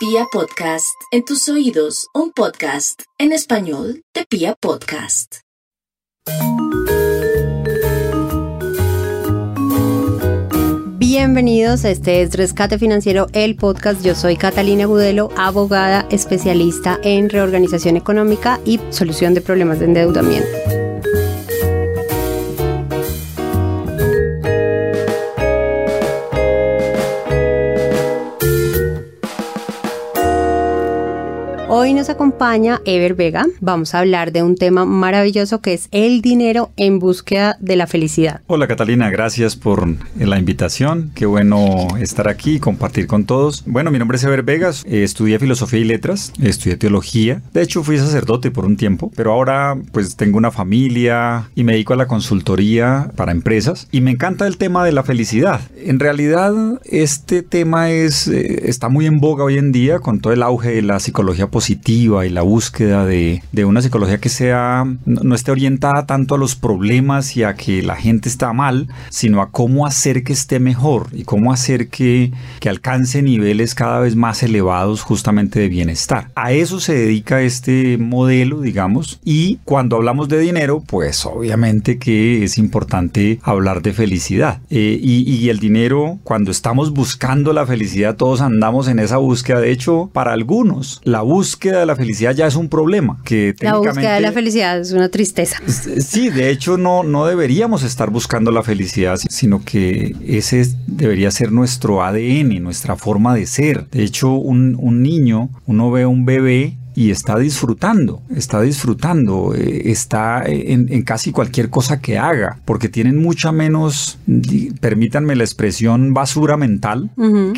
Pia Podcast, en tus oídos, un podcast en español de Pia Podcast. Bienvenidos este es Rescate Financiero, el podcast. Yo soy Catalina Gudelo, abogada especialista en reorganización económica y solución de problemas de endeudamiento. Hoy nos acompaña Ever Vega. Vamos a hablar de un tema maravilloso que es el dinero en búsqueda de la felicidad. Hola Catalina, gracias por la invitación. Qué bueno estar aquí y compartir con todos. Bueno, mi nombre es Ever Vegas, eh, estudié filosofía y letras, estudié teología. De hecho, fui sacerdote por un tiempo, pero ahora pues tengo una familia y me dedico a la consultoría para empresas y me encanta el tema de la felicidad. En realidad, este tema es, eh, está muy en boga hoy en día con todo el auge de la psicología positiva positiva y la búsqueda de, de una psicología que sea no, esté orientada tanto a los problemas y a que la gente está mal, sino a cómo hacer que esté mejor y cómo hacer que, que alcance niveles cada vez más elevados justamente de bienestar. A eso se dedica este modelo, digamos, y cuando hablamos de dinero, pues obviamente que es importante hablar de felicidad. Eh, y, y el dinero, cuando estamos buscando la felicidad, todos andamos en esa búsqueda. De hecho, para algunos, la búsqueda búsqueda de la felicidad ya es un problema. Que la búsqueda de la felicidad es una tristeza. Sí, de hecho no, no deberíamos estar buscando la felicidad, sino que ese debería ser nuestro ADN, nuestra forma de ser. De hecho, un, un niño, uno ve a un bebé y está disfrutando, está disfrutando, eh, está en, casi cualquier cosa que haga, porque tienen mucha menos, permítanme la expresión, basura mental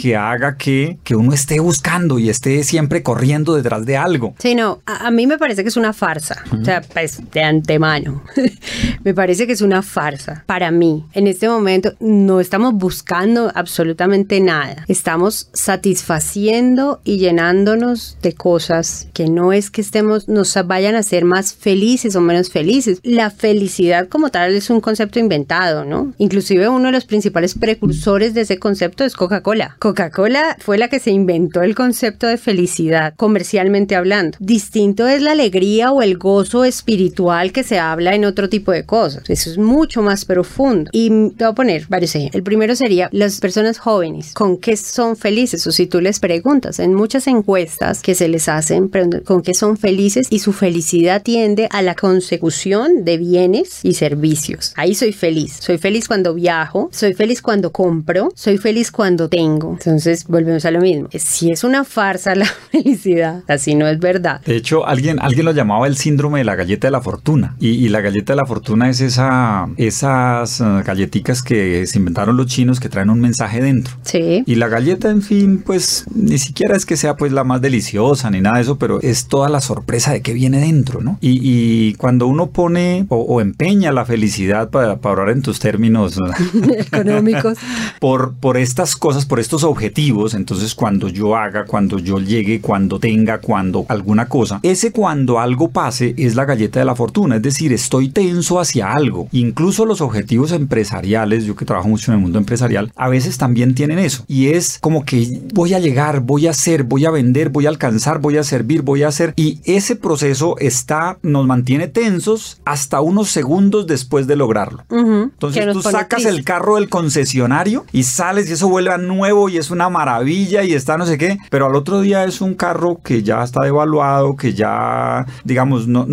que haga que, que uno esté buscando y esté siempre corriendo detrás de algo. Sí, no, a, mí me parece que es una farsa, o sea, pues de antemano, me parece que es una farsa. Para mí, en este momento, no estamos buscando absolutamente nada, estamos satisfaciendo y llenándonos de cosas que no es que estemos, nos vayan a hacer más felices o menos felices. La felicidad como tal es un concepto inventado, ¿no? Inclusive uno de los principales precursores de ese concepto es Coca-Cola. Coca-Cola fue la que se inventó el concepto de felicidad, comercialmente hablando. Distinto es la alegría o el gozo espiritual que se habla en otro tipo de cosas. Eso es mucho más profundo. Y te voy a poner varios ejemplos. El primero sería las personas jóvenes, ¿con qué son felices? O si tú les preguntas, en muchas encuestas que se les hacen, con que son felices y su felicidad tiende a la consecución de bienes y servicios. Ahí soy feliz. Soy feliz cuando viajo, soy feliz cuando compro, soy feliz cuando tengo. Entonces volvemos a lo mismo. Si es una farsa la felicidad, así no es verdad. De hecho, alguien, alguien lo llamaba el síndrome de la galleta de la fortuna. Y, la galleta de la fortuna es esa, esas uh, galletitas que se inventaron los chinos que traen un mensaje dentro. Sí. Y la galleta, en fin, pues ni siquiera es que sea pues la más deliciosa ni nada de eso, pero es toda la sorpresa de qué viene dentro, ¿no? Y, cuando uno pone o, empeña la felicidad, para, para hablar en tus términos económicos, por, por estas cosas, por estos objetivos, entonces cuando yo haga, cuando yo llegue, cuando tenga, cuando alguna cosa, ese cuando algo pase es la galleta de la fortuna, es decir, estoy tenso hacia algo. Incluso los objetivos empresariales, yo que trabajo mucho en el mundo empresarial, a veces también tienen eso. Y es como que voy a llegar, voy a hacer, voy a vender, voy a alcanzar, voy a servir, voy a hacer. Y ese proceso está, nos mantiene tensos hasta unos segundos después de lograrlo. Entonces tú sacas el carro del concesionario y sales y eso vuelve a nuevo y es una maravilla y está no sé qué, pero al otro día es un carro que ya está devaluado, que ya, digamos, no,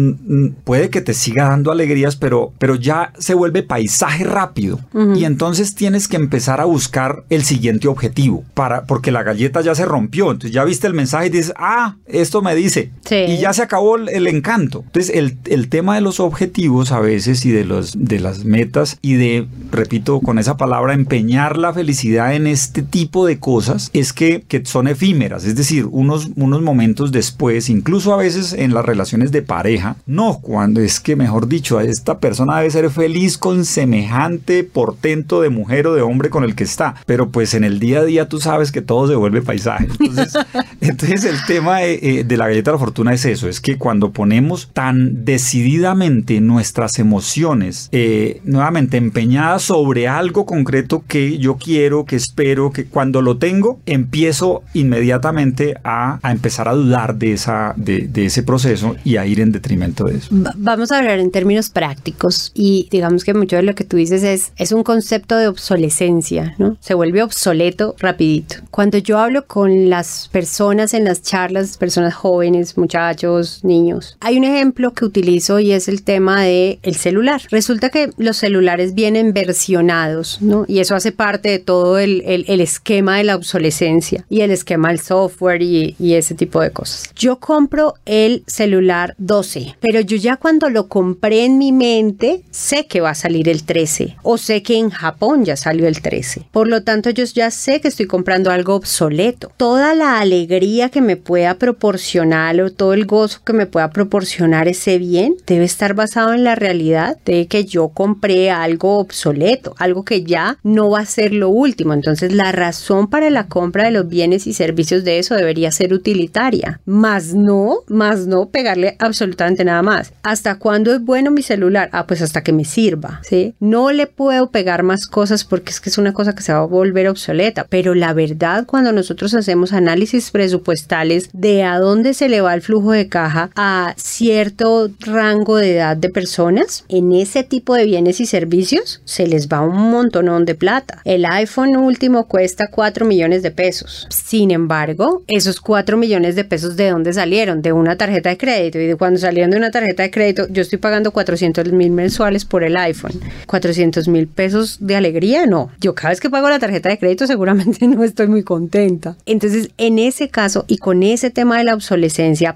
puede que te siga dando alegrías, pero, pero ya se vuelve paisaje rápido. Y entonces tienes que empezar a buscar el siguiente objetivo, para, porque la galleta ya se rompió. Entonces ya viste el mensaje y dices, ah, esto me dice, y ya se acabó el, encanto. Entonces, el, el, tema de los objetivos a veces y de, los, de las metas y de, repito, con esa palabra, empeñar la felicidad en este tipo de cosas es que, que son efímeras. Es decir, unos, unos momentos después, incluso a veces en las relaciones de pareja, no, cuando es que, mejor dicho, esta persona debe ser feliz con semejante portento de mujer o de hombre con el que está. Pero pues en el día a día tú sabes que todo se vuelve paisaje. Entonces, entonces el tema de, eh, de la de la fortuna es eso, es que cuando ponemos tan decididamente nuestras emociones, eh, nuevamente empeñadas sobre algo concreto que yo quiero, que espero, que cuando lo tengo, empiezo inmediatamente a, empezar a dudar de, esa, de, ese proceso y a ir en detrimento de eso. Vamos a hablar en términos prácticos y digamos que mucho de lo que tú dices es, es un concepto de obsolescencia, ¿no? Se vuelve obsoleto rapidito. Cuando yo hablo con las personas en las charlas, personas jóvenes, muchachos, niños, hay un ejemplo que utilizo y es el tema de el celular. Resulta que los celulares vienen versionados, ¿no? Y eso hace parte de todo el, el, esquema de la obsolescencia y el esquema del software y, y ese tipo de cosas. Yo compro el celular 12, pero yo ya cuando lo compré en mi mente, sé que va a salir el 13 o sé que en Japón ya salió el 13. Por lo tanto, yo ya sé que estoy comprando algo obsoleto. Toda la alegría que me pueda proporcionar o todo el gozo que me pueda proporcionar ese bien debe estar basado en la realidad de que yo compré algo obsoleto, algo que ya no va a ser lo último. Entonces, la razón para la compra de los bienes y servicios de eso debería ser utilitaria, más no, más no pegarle absolutamente nada más. ¿Hasta cuándo es bueno mi celular? Ah, pues hasta que me sirva, ¿sí? No le puedo pegar más cosas porque es que es una cosa que se va a volver obsoleta, pero la verdad cuando nosotros hacemos análisis presupuestales de a dónde se le va el flujo de caja a cierto rango de edad de personas, en ese tipo de bienes y servicios se les va un montonón de plata. El iPhone último cuesta 4 millones de pesos. Sin embargo, esos 4 millones de pesos de dónde salieron? De una tarjeta de crédito y de cuando salieron de una tarjeta de crédito, yo estoy pagando 400 mil mensuales por el iPhone. 400 mil pesos de alegría, no. Yo cada vez que pago la tarjeta de crédito seguramente no estoy muy contenta. Entonces, en ese caso y con ese tema de la obsolescencia,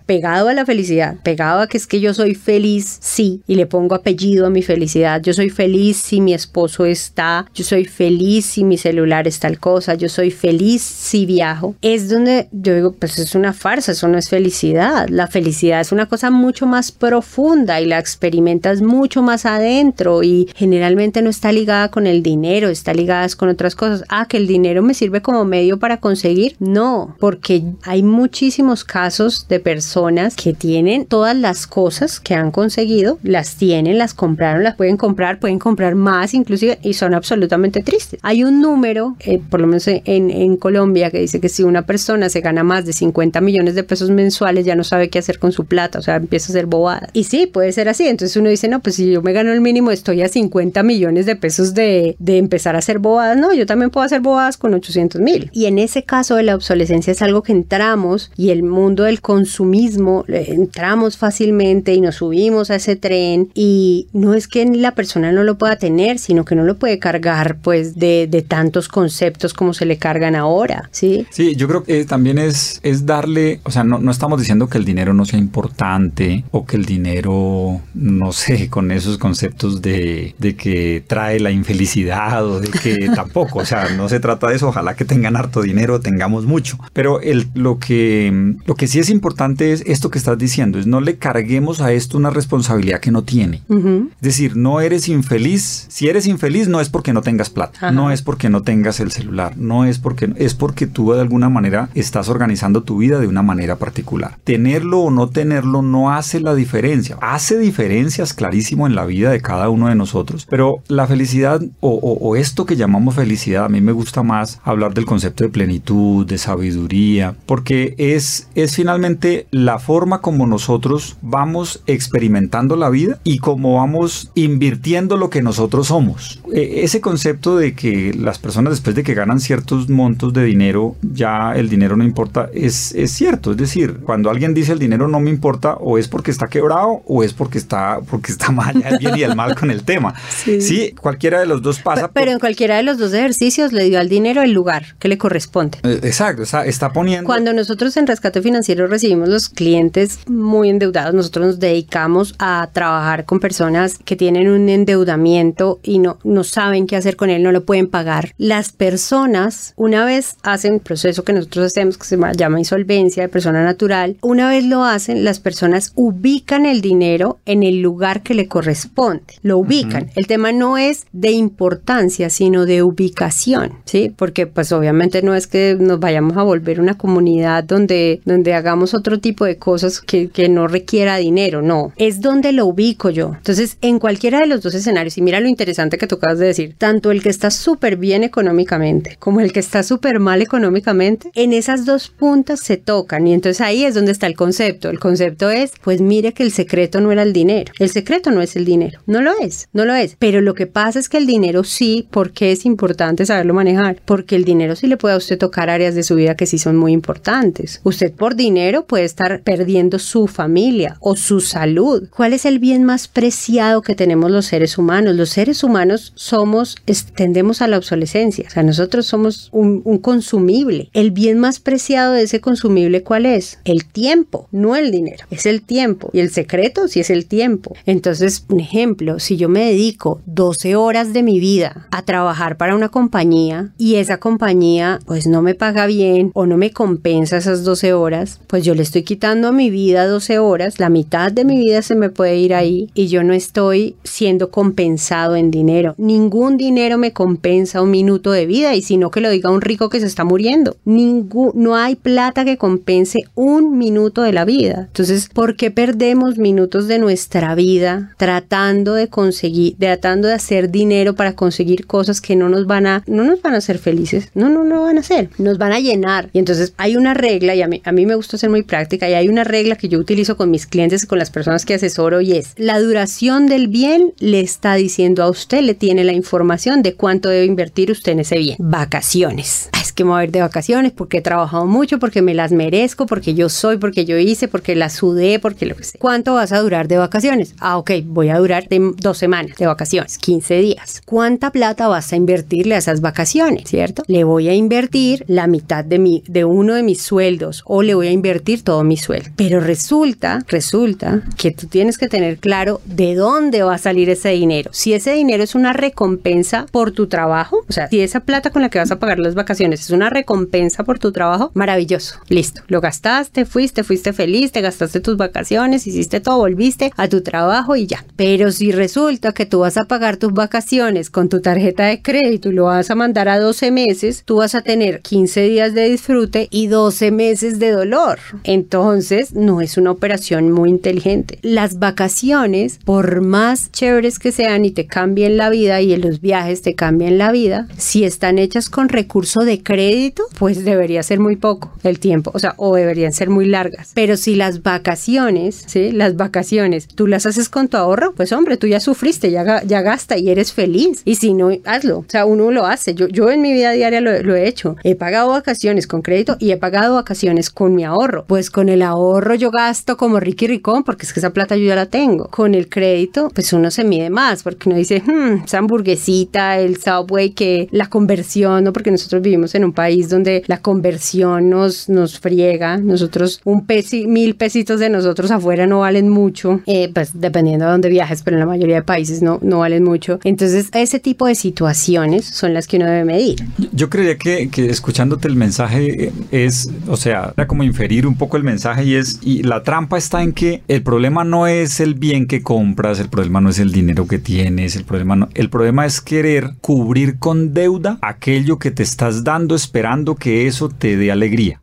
pegado a la felicidad, pegado a que es que yo soy feliz, sí, y le pongo apellido a mi felicidad, yo soy feliz si mi esposo está, yo soy feliz si mi celular es tal cosa, yo soy feliz si viajo, es donde yo digo, pues es una farsa, eso no es felicidad. La felicidad es una cosa mucho más profunda y la experimentas mucho más adentro y generalmente no está ligada con el dinero, está ligada con otras cosas. Ah, que el dinero me sirve como medio para conseguir. No, porque hay muchísimos casos de personas que tienen todas las cosas que han conseguido, las tienen, las compraron, las pueden comprar, pueden comprar más inclusive y son absolutamente tristes. Hay un número, eh, por lo menos en, en Colombia, que dice que si una persona se gana más de 50 millones de pesos mensuales ya no sabe qué hacer con su plata, o sea, empieza a ser bobada. Y sí, puede ser así. Entonces uno dice, no, pues si yo me gano el mínimo, estoy a 50 millones de pesos de, de empezar a hacer bobadas. No, yo también puedo hacer bobadas con 800 mil. Y en ese caso de la obsolescencia es algo que entramos y el mundo del consumismo, entramos fácilmente y nos subimos a ese tren y no es que la persona no lo pueda tener, sino que no lo puede cargar pues de, de tantos conceptos como se le cargan ahora, ¿sí? Sí, yo creo que también es, es darle, o sea, no, no estamos diciendo que el dinero no sea importante o que el dinero, no sé, con esos conceptos de, de que trae la infelicidad o de que tampoco, o sea, no se trata de eso, ojalá que tengan harto dinero, tengamos mucho, pero el, lo, que, lo que sí es importante es esto que estás diciendo, es no le carguemos a esto una responsabilidad que no tiene. Es decir, no eres infeliz, si eres infeliz no es porque no tengas plata, no es porque no tengas el celular, no es porque, es porque tú de alguna manera estás organizando tu vida de una manera particular. Tenerlo o no tenerlo no hace la diferencia. Hace diferencias clarísimo en la vida de cada uno de nosotros, pero la felicidad o, esto que llamamos felicidad, a mí me gusta más hablar del concepto de plenitud, de sabiduría, porque es, es finalmente la forma como nosotros vamos experimentando la vida y como vamos invirtiendo lo que nosotros somos. E, ese concepto de que las personas después de que ganan ciertos montos de dinero, ya el dinero no importa, es, es cierto. Es decir, cuando alguien dice el dinero no me importa, o es porque está quebrado, o es porque está, porque está mal el bien y el mal con el tema. Sí. cualquiera de los dos pasa. Pero, en cualquiera de los dos ejercicios le dio al dinero el lugar que le corresponde. Exacto, está, está poniendo. Cuando nosotros en rescate financiero recibimos los clientes muy endeudados, nosotros nos dedicamos a trabajar con personas que tienen un endeudamiento y no, no saben qué hacer con él, no lo pueden pagar. Las personas, una vez hacen el proceso que nosotros hacemos, que se llama insolvencia de persona natural, una vez lo hacen, las personas ubican el dinero en el lugar que le corresponde. Lo ubican. El tema no es de importancia, sino de ubicación, ¿sí? Porque pues obviamente no es que nos vayamos a volver una comunidad donde, donde hagamos otro tipo de cosas que, que no requiera dinero, no. Es donde lo ubico yo. Entonces, en cualquiera de los dos escenarios, y mira lo interesante que tú acabas de decir, tanto el que está súper bien económicamente como el que está súper mal económicamente, en esas dos puntas se tocan y entonces ahí es donde está el concepto. El concepto es, pues mire que el secreto no era el dinero. El secreto no es el dinero. No lo es, no lo es. Pero lo que pasa es que el dinero sí, porque es importante saberlo manejar, porque el dinero sí le puede a usted tocar áreas de su vida que sí son muy importantes. Usted por dinero puede estar perdiendo su familia o su salud. ¿Cuál es el bien más preciado que tenemos los seres humanos? Los seres humanos somos, tendemos a la obsolescencia. O sea, nosotros somos un, un consumible. El bien más preciado de ese consumible, ¿cuál es? El tiempo, no el dinero. Es el tiempo. Y el secreto sí es el tiempo. Entonces, un ejemplo, si yo me dedico 12 horas de mi vida a trabajar para una compañía y esa compañía pues no me paga bien o no me compensa esas 12 horas, pues yo le estoy quitando a mi vida 12 horas, la mitad de mi vida se me puede ir ahí y yo no estoy siendo compensado en dinero. Ningún dinero me compensa un minuto de vida y sino que lo diga un rico que se está muriendo. Ningún, no hay plata que compense un minuto de la vida. Entonces, ¿por qué perdemos minutos de nuestra vida tratando de conseguir, tratando de hacer dinero para conseguir cosas que no nos van a, no nos van a hacer felices? No, no, no van a hacer. Nos van a llenar. Y entonces hay una regla y a mí, a mí me gusta ser muy práctica y hay una regla que yo utilizo con mis clientes y con las personas que asesoro y es la duración del bien le está diciendo a usted, le tiene la información de cuánto debe invertir usted en ese bien. Vacaciones. Es que me voy a ir de vacaciones porque he trabajado mucho, porque me las merezco, porque yo soy, porque yo hice, porque las sudé, porque lo que sé. ¿Cuánto vas a durar de vacaciones? Ah, ok, voy a durar dos semanas de vacaciones, 15 días. ¿Cuánta plata vas a invertirle a esas vacaciones? ¿Cierto? Le voy a invertir la mitad de mi, de uno de mis sueldos o le voy a invertir todo mi sueldo. Pero resulta, resulta que tú tienes que tener claro de dónde va a salir ese dinero. Si ese dinero es una recompensa por tu trabajo, o sea, si esa plata con la que vas a pagar las vacaciones es una recompensa por tu trabajo, maravilloso. Listo, lo gastaste, fuiste, fuiste feliz, te gastaste tus vacaciones, hiciste todo, volviste a tu trabajo y ya. Pero si resulta que tú vas a pagar tus vacaciones con tu tarjeta de crédito y lo vas a mandar a 12 meses, tú vas a tener 15 días de disfrute y 12 meses de dolor. Entonces, no es una operación muy inteligente. Las vacaciones, por más chéveres que sean y te cambien la vida y en los viajes te cambien la vida, si están hechas con recurso de crédito, pues debería ser muy poco el tiempo, o sea, o deberían ser muy largas. Pero si las vacaciones, ¿sí? Las vacaciones, tú las haces con tu ahorro, pues hombre, tú ya sufriste, ya, ya gasta y eres feliz. Y si no, hazlo. O sea, uno lo hace. Yo, yo en mi vida diaria lo, lo he hecho. He pagado vacaciones con crédito y he pagado vacaciones con mi Pues con el ahorro yo gasto como Ricky Ricón porque es que esa plata yo ya la tengo. Con el crédito, pues uno se mide más porque uno dice, hmm, esa hamburguesita, el Subway, que la conversión, ¿no? Porque nosotros vivimos en un país donde la conversión nos, nos friega. Nosotros, un pesi, mil pesitos de nosotros afuera no valen mucho, eh, pues dependiendo de dónde viajes, pero en la mayoría de países no, no valen mucho. Entonces, ese tipo de situaciones son las que uno debe medir. Yo creía que, que escuchándote el mensaje es, o sea, era como inferir un poco el mensaje y es, y la trampa está en que el problema no es el bien que compras, el problema no es el dinero que tienes, el problema no, el problema es querer cubrir con deuda aquello que te estás dando esperando que eso te dé alegría.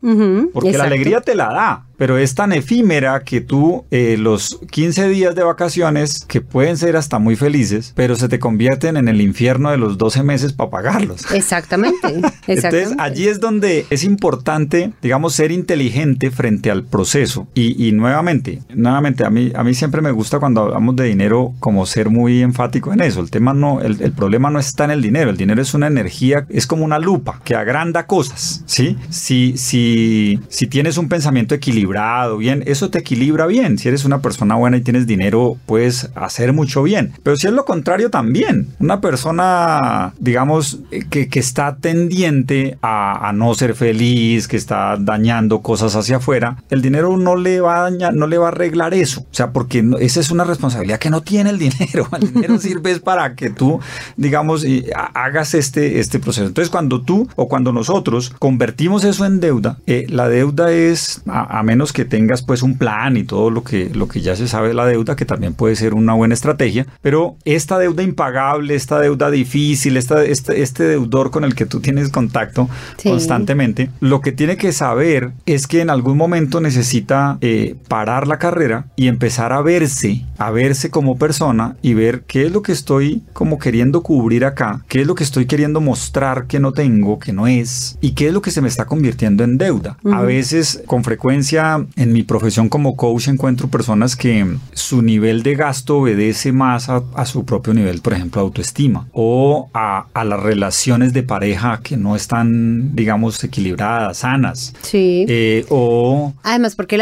Porque la alegría te la da, pero es tan efímera que tú eh, los 15 días de vacaciones, que pueden ser hasta muy felices, pero se te convierten en el infierno de los 12 meses para pagarlos. Exactamente. Entonces allí es donde es importante, digamos, ser inteligente frente al proceso. Y, nuevamente, nuevamente, a mí, a mí siempre me gusta cuando hablamos de dinero como ser muy enfático en eso. El tema no, el, el problema no está en el dinero. El dinero es una energía, es como una lupa que agranda cosas, ¿sí? Si, si, si tienes un pensamiento equilibrado, equilibrado, bien, eso te equilibra bien. Si eres una persona buena y tienes dinero, puedes hacer mucho bien. Pero si es lo contrario también, una persona, digamos, que, que está tendiente a, a, no ser feliz, que está dañando cosas hacia afuera, el dinero no le va a dañar, no le va a arreglar eso. O sea, porque esa es una responsabilidad que no tiene el dinero. El dinero sirve para que tú, digamos, hagas este, este proceso. Entonces, cuando tú o cuando nosotros convertimos eso en deuda, eh, la deuda es, a, menos que tengas pues un plan y todo lo que, lo que ya se sabe de la deuda, que también puede ser una buena estrategia, pero esta deuda impagable, esta deuda difícil, esta, este, este deudor con el que tú tienes contacto constantemente, lo que tiene que saber es que en algún momento necesita eh, parar la carrera y empezar a verse, a verse como persona y ver qué es lo que estoy como queriendo cubrir acá, qué es lo que estoy queriendo mostrar que no tengo, que no es, y qué es lo que se me está convirtiendo en deuda. A veces, con frecuencia, en mi profesión como coach encuentro personas que su nivel de gasto obedece más a, su propio nivel, por ejemplo, autoestima, o a, las relaciones de pareja que no están, digamos, equilibradas, sanas. Sí. Eh, o... Además, porque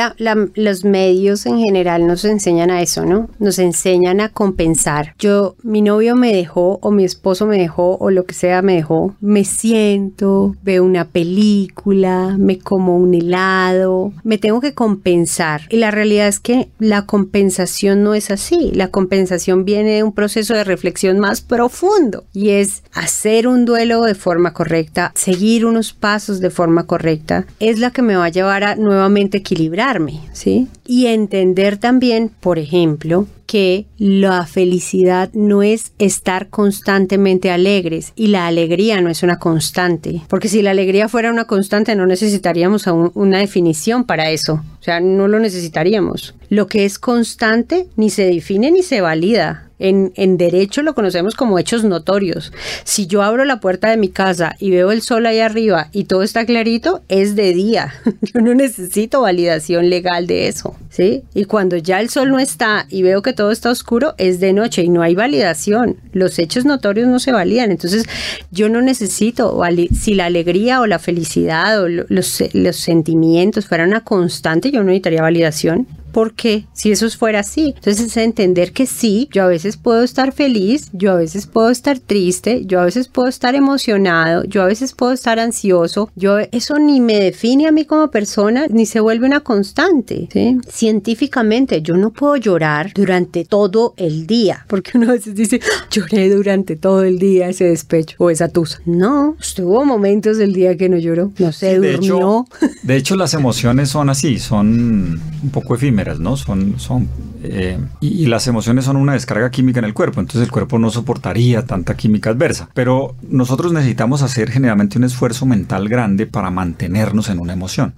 los medios en general nos enseñan a eso, ¿no? Nos enseñan a compensar. Yo, mi novio me dejó, o mi esposo me dejó, o lo que sea me dejó, me siento, veo una película, me como un helado, me tengo que compensar. Y la realidad es que la compensación no es así. La compensación viene de un proceso de reflexión más profundo y es hacer un duelo de forma correcta, seguir unos pasos de forma correcta, es la que me va a llevar a nuevamente equilibrarme, ¿sí? Y entender también, por ejemplo, que la felicidad no es estar constantemente alegres y la alegría no es una constante. Porque si la alegría fuera una constante no necesitaríamos una definición para eso. No lo necesitaríamos. Lo que es constante ni se define ni se valida. En, en, derecho lo conocemos como hechos notorios. Si yo abro la puerta de mi casa y veo el sol ahí arriba y todo está clarito, es de día. Yo no necesito validación legal de eso, ¿sí? Y cuando ya el sol no está y veo que todo está oscuro, es de noche y no hay validación. Los hechos notorios no se validan. Entonces, yo no necesito, si la alegría o la felicidad o los, los sentimientos fueran una constante, yo no necesitaría validación. Porque si eso fuera así, entonces es entender que sí, yo a veces puedo estar feliz, yo a veces puedo estar triste, yo a veces puedo estar emocionado, yo a veces puedo estar ansioso, yo eso ni me define a mí como persona ni se vuelve una constante. ¿sí? Científicamente yo no puedo llorar durante todo el día, porque uno a veces dice, ah, lloré durante todo el día ese despecho o esa tusa. No, hubo momentos del día que no lloró, no se durmió. De hecho, de hecho, las emociones son así, son un poco efímeras ¿no? Son, son, eh, y, las emociones son una descarga química en el cuerpo, entonces el cuerpo no soportaría tanta química adversa. Pero nosotros necesitamos hacer generalmente un esfuerzo mental grande para mantenernos en una emoción.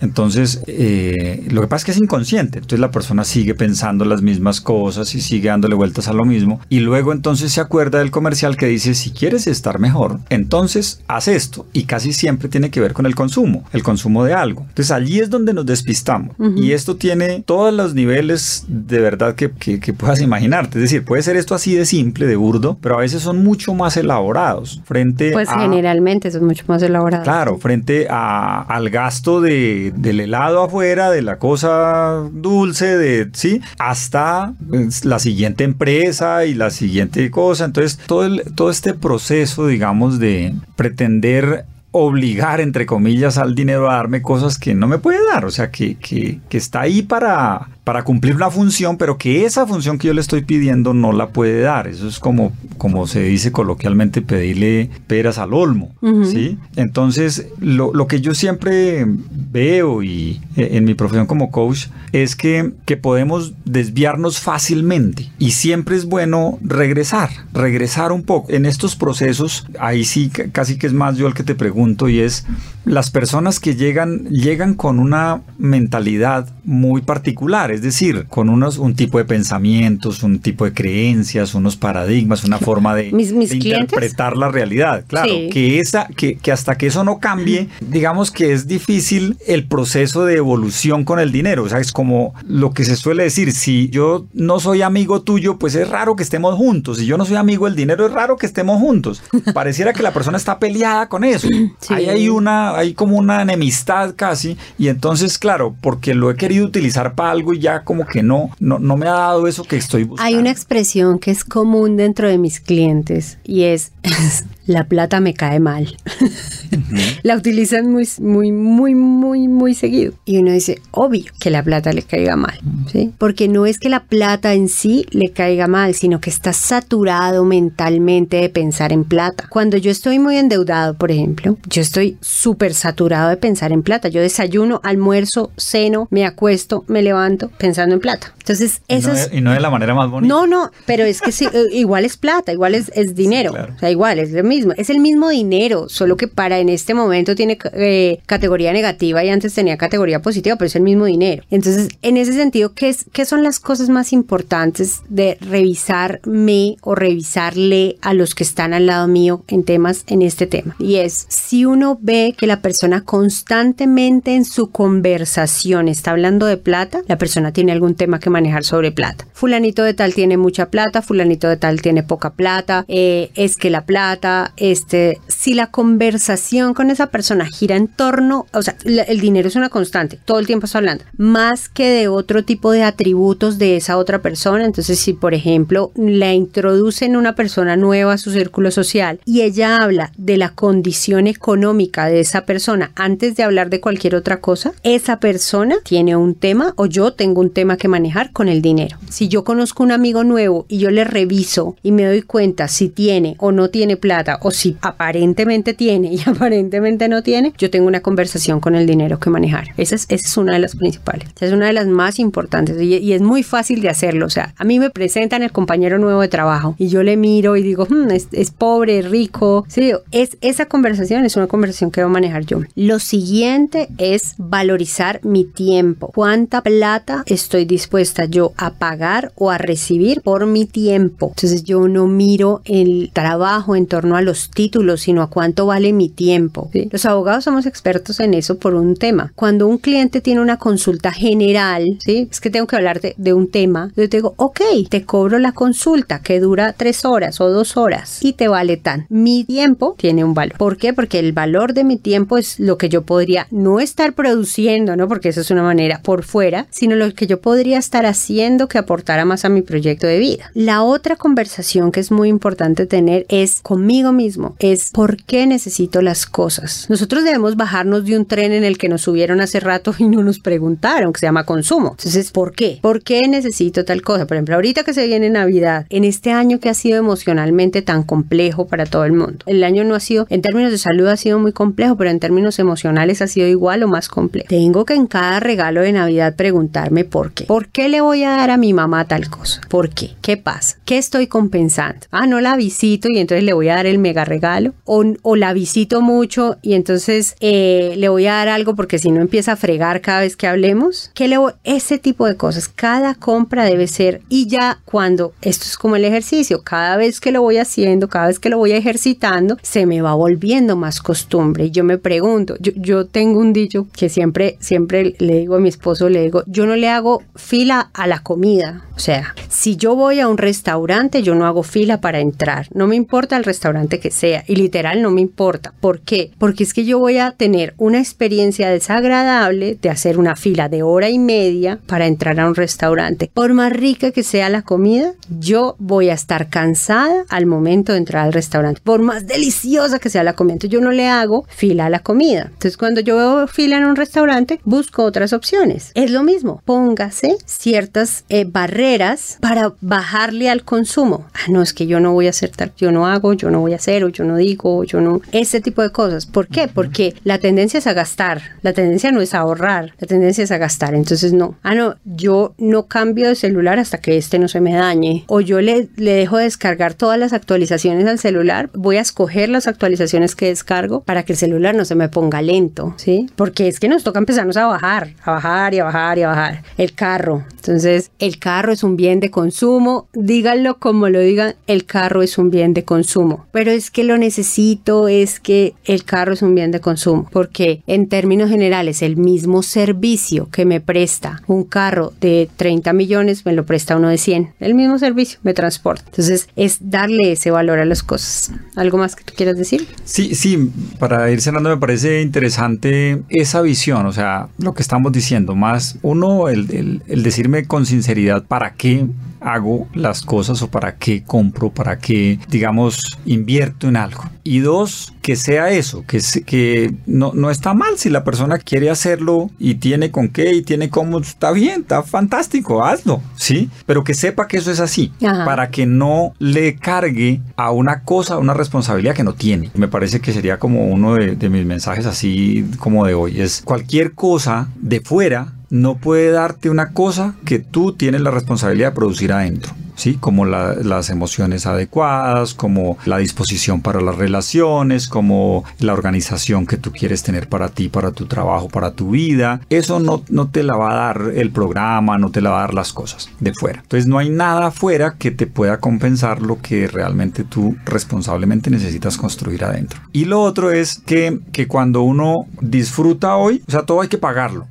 Entonces, eh, lo que pasa es que es inconsciente, entonces la persona sigue pensando las mismas cosas y sigue dándole vueltas a lo mismo, y luego entonces se acuerda del comercial que dice, si quieres estar mejor, entonces haz esto, y casi siempre tiene que ver con el consumo, el consumo de algo. Entonces allí es donde nos despistamos, y esto tiene todos los niveles de verdad que, que, puedas imaginarte. Es decir, puede ser esto así de simple, de burdo, pero a veces son mucho más elaborados frente pues generalmente son mucho más elaborados. Claro, frente a, al gasto de, del helado afuera, de la cosa dulce, de, ¿sí? Hasta pues, la siguiente empresa y la siguiente cosa. Entonces, todo, el, todo este proceso, digamos, de pretender obligar, entre comillas, al dinero a darme cosas que no me puede dar, o sea, que, que, que está ahí para, para cumplir una función, pero que esa función que yo le estoy pidiendo no la puede dar. Eso es como, como se dice coloquialmente, pedirle peras al olmo, ¿sí? Entonces, lo, lo, que yo siempre veo y eh, en mi profesión como coach es que, que podemos desviarnos fácilmente y siempre es bueno regresar, regresar un poco. En estos procesos, ahí sí casi que es más yo el que te pregunto y es, las personas que llegan, llegan con una mentalidad muy particular, es decir, con unos, un tipo de pensamientos, un tipo de creencias, unos paradigmas, una forma de, interpretar la realidad. Claro, que, esa, que, que hasta que eso no cambie, digamos que es difícil el proceso de evolución con el dinero. O sea, es como lo que se suele decir, si yo no soy amigo tuyo, pues es raro que estemos juntos. Si yo no soy amigo del dinero, es raro que estemos juntos. Pareciera que la persona está peleada con eso. Ahí hay una, hay como una enemistad casi. Y entonces, claro, porque lo he querido utilizar para algo y ya como que no, no, no me ha dado eso que estoy buscando. Hay una expresión que es común dentro de mis clientes y es la plata me cae mal. La utilizan muy, muy, muy, muy, muy seguido. Y uno dice, obvio que la plata le caiga mal, ¿sí? Porque no es que la plata en sí le caiga mal, sino que está saturado mentalmente de pensar en plata. Cuando yo estoy muy endeudado, por ejemplo, yo estoy súper saturado de pensar en plata. Yo desayuno, almuerzo, ceno, me acuesto, me levanto pensando en plata. Entonces, eso es... Y no de la manera más bonita. No, no, pero es que sí, eh, igual es plata, igual es, es dinero. O sea, igual es lo mismo. Es el mismo dinero, solo que para en este momento tiene eh, categoría negativa y antes tenía categoría positiva, pero es el mismo dinero. Entonces, en ese sentido, ¿qué, es, qué son las cosas más importantes de revisarme o revisarle a los que están al lado mío en temas, en este tema? Y es, si uno ve que la persona constantemente en su conversación está hablando de plata, la persona tiene algún tema que manejar sobre plata. Fulanito de tal tiene mucha plata, fulanito de tal tiene poca plata, eh, es que la plata, este, si la conversación con esa persona gira en torno, o sea, el dinero es una constante, todo el tiempo está hablando, más que de otro tipo de atributos de esa otra persona. Entonces, si por ejemplo la introducen una persona nueva a su círculo social y ella habla de la condición económica de esa persona antes de hablar de cualquier otra cosa, esa persona tiene un tema o yo tengo un tema que manejar con el dinero. Si yo conozco un amigo nuevo y yo le reviso y me doy cuenta si tiene o no tiene plata o si aparentemente tiene y aparentemente no tiene, yo tengo una conversación con el dinero que manejar. Esa es, esa es una de las principales. Esa es una de las más importantes y, y, es muy fácil de hacerlo. O sea, a mí me presentan el compañero nuevo de trabajo y yo le miro y digo, hmm, es, es, pobre, rico. Sí, es, esa conversación es una conversación que voy a manejar yo. Lo siguiente es valorizar mi tiempo. ¿Cuánta plata estoy dispuesta yo a pagar o a recibir por mi tiempo? Entonces yo no miro el trabajo en torno a los títulos, sino a cuánto vale mi tiempo. Los abogados somos expertos en eso por un tema. Cuando un cliente tiene una consulta general, ¿sí? es que tengo que hablarte de un tema, yo te digo, ok, te cobro la consulta que dura tres horas o dos horas y te vale tan. Mi tiempo tiene un valor. ¿Por qué? Porque el valor de mi tiempo es lo que yo podría no estar produciendo, ¿no? Porque eso es una manera por fuera, sino lo que yo podría estar haciendo que aportara más a mi proyecto de vida. La otra conversación que es muy importante tener es conmigo mismo, es por qué necesito las cosas. Nosotros debemos bajarnos de un tren en el que nos subieron hace rato y no nos preguntaron, que se llama consumo. Entonces, ¿por qué? ¿Por qué necesito tal cosa? Por ejemplo, ahorita que se viene Navidad, en este año que ha sido emocionalmente tan complejo para todo el mundo. El año no ha sido, en términos de salud ha sido muy complejo, pero en términos emocionales ha sido igual o más complejo. Tengo que en cada regalo de Navidad preguntarme por qué. ¿Por qué le voy a dar a mi mamá tal cosa? ¿Por qué? ¿Qué pasa? ¿Qué estoy compensando? Ah, no la visito y entonces le voy a dar el mega regalo. O, o la visito mucho y entonces eh, le voy a dar algo porque si no empieza a fregar cada vez que hablemos. ¿Qué le voy? Ese tipo de cosas. Cada compra debe ser y ya cuando esto es como el ejercicio, cada vez que lo voy haciendo, cada vez que lo voy ejercitando, se me va volviendo más costumbre. Y yo me pregunto, yo, yo tengo un dicho que siempre, siempre le digo a mi esposo, le digo, yo no le hago fila a la comida. O sea, si yo voy a un restaurante, yo no hago fila para entrar. No me importa el restaurante que sea. Y literal no me importa. ¿Por qué? Porque es que yo voy a tener una experiencia desagradable de hacer una fila de hora y media para entrar a un restaurante. Por más rica que sea la comida, yo voy a estar cansada al momento de entrar al restaurante. Por más deliciosa que sea la comida, yo no le hago fila a la comida. Entonces cuando yo veo fila en un restaurante, busco otras opciones. Es lo mismo. Póngase ciertas eh, barreras para bajarle al consumo. Ah, no, es que yo no voy a hacer tal, yo no hago, yo no voy a hacer, o yo no digo, o yo no. Este tipo de cosas. ¿Por qué? Porque la tendencia es a gastar. La tendencia no es a ahorrar. La tendencia es a gastar. Entonces, no. Ah, no, yo no cambio de celular hasta que este no se me dañe. O yo le, le dejo descargar todas las actualizaciones al celular. Voy a escoger las actualizaciones que descargo para que el celular no se me ponga lento, ¿sí? Porque es que nos toca empezarnos a bajar, a bajar y a bajar y a bajar. El carro. Entonces, el carro es un bien de consumo. Díganlo como lo digan, el carro es un bien de consumo. Pero es que lo necesito, es que el carro es un bien de consumo. Porque en términos generales, el mismo servicio que me presta un carro de 30 millones, me lo presta uno de 100. El mismo servicio me transporta. Entonces, es darle ese valor a las cosas. ¿Algo más que tú quieras decir? Sí, sí, para ir cerrando me parece interesante esa visión, o sea, lo que estamos diciendo, más uno, el, el decirme con sinceridad para qué hago las cosas o para qué compro, para qué, digamos, invierto en algo. Y dos, que sea eso, que, que no, no está mal si la persona quiere hacerlo y tiene con qué y tiene cómo, está bien, está fantástico, hazlo, ¿sí? Pero que sepa que eso es así, para que no le cargue a una cosa, una responsabilidad que no tiene. Me parece que sería como uno de, de mis mensajes así como de hoy, es cualquier cosa de fuera no puede darte una cosa que tú tienes la responsabilidad de producir adentro. ¿Sí? Como las emociones adecuadas, como la disposición para las relaciones, como la organización que tú quieres tener para ti, para tu trabajo, para tu vida. Eso no, no te la va a dar el programa, no te la va a dar las cosas de fuera. Entonces no hay nada afuera que te pueda compensar lo que realmente tú responsablemente necesitas construir adentro. Y lo otro es que, que cuando uno disfruta hoy, o sea, todo hay que pagarlo.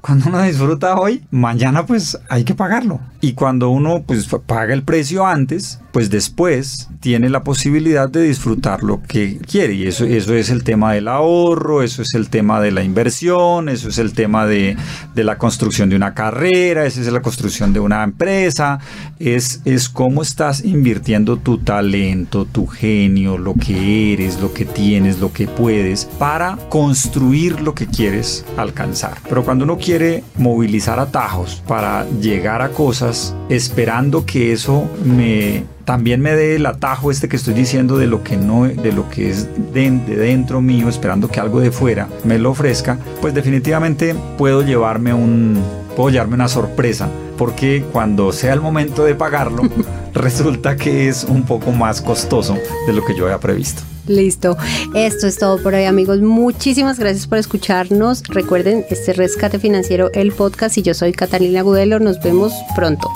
Cuando uno disfruta hoy, mañana pues hay que pagarlo. Y cuando uno pues paga el precio antes, pues después tiene la posibilidad de disfrutar lo que quiere. Y eso, eso es el tema del ahorro, eso es el tema de la inversión, eso es el tema de, de la construcción de una carrera, esa es la construcción de una empresa, es, es cómo estás invirtiendo tu talento, tu genio, lo que eres, lo que tienes, lo que puedes, para construir lo que quieres alcanzar. Pero cuando uno quiere movilizar atajos para llegar a cosas esperando que eso me también me dé el atajo este que estoy diciendo de lo que no de lo que es de, dentro mío esperando que algo de fuera me lo ofrezca pues definitivamente puedo llevarme un puedo llevarme una sorpresa porque cuando sea el momento de pagarlo resulta que es un poco más costoso de lo que yo había previsto Listo. Esto es todo por hoy, amigos. Muchísimas gracias por escucharnos. Recuerden, este Rescate Financiero, el podcast, y yo soy Catalina Gudelo. Nos vemos pronto.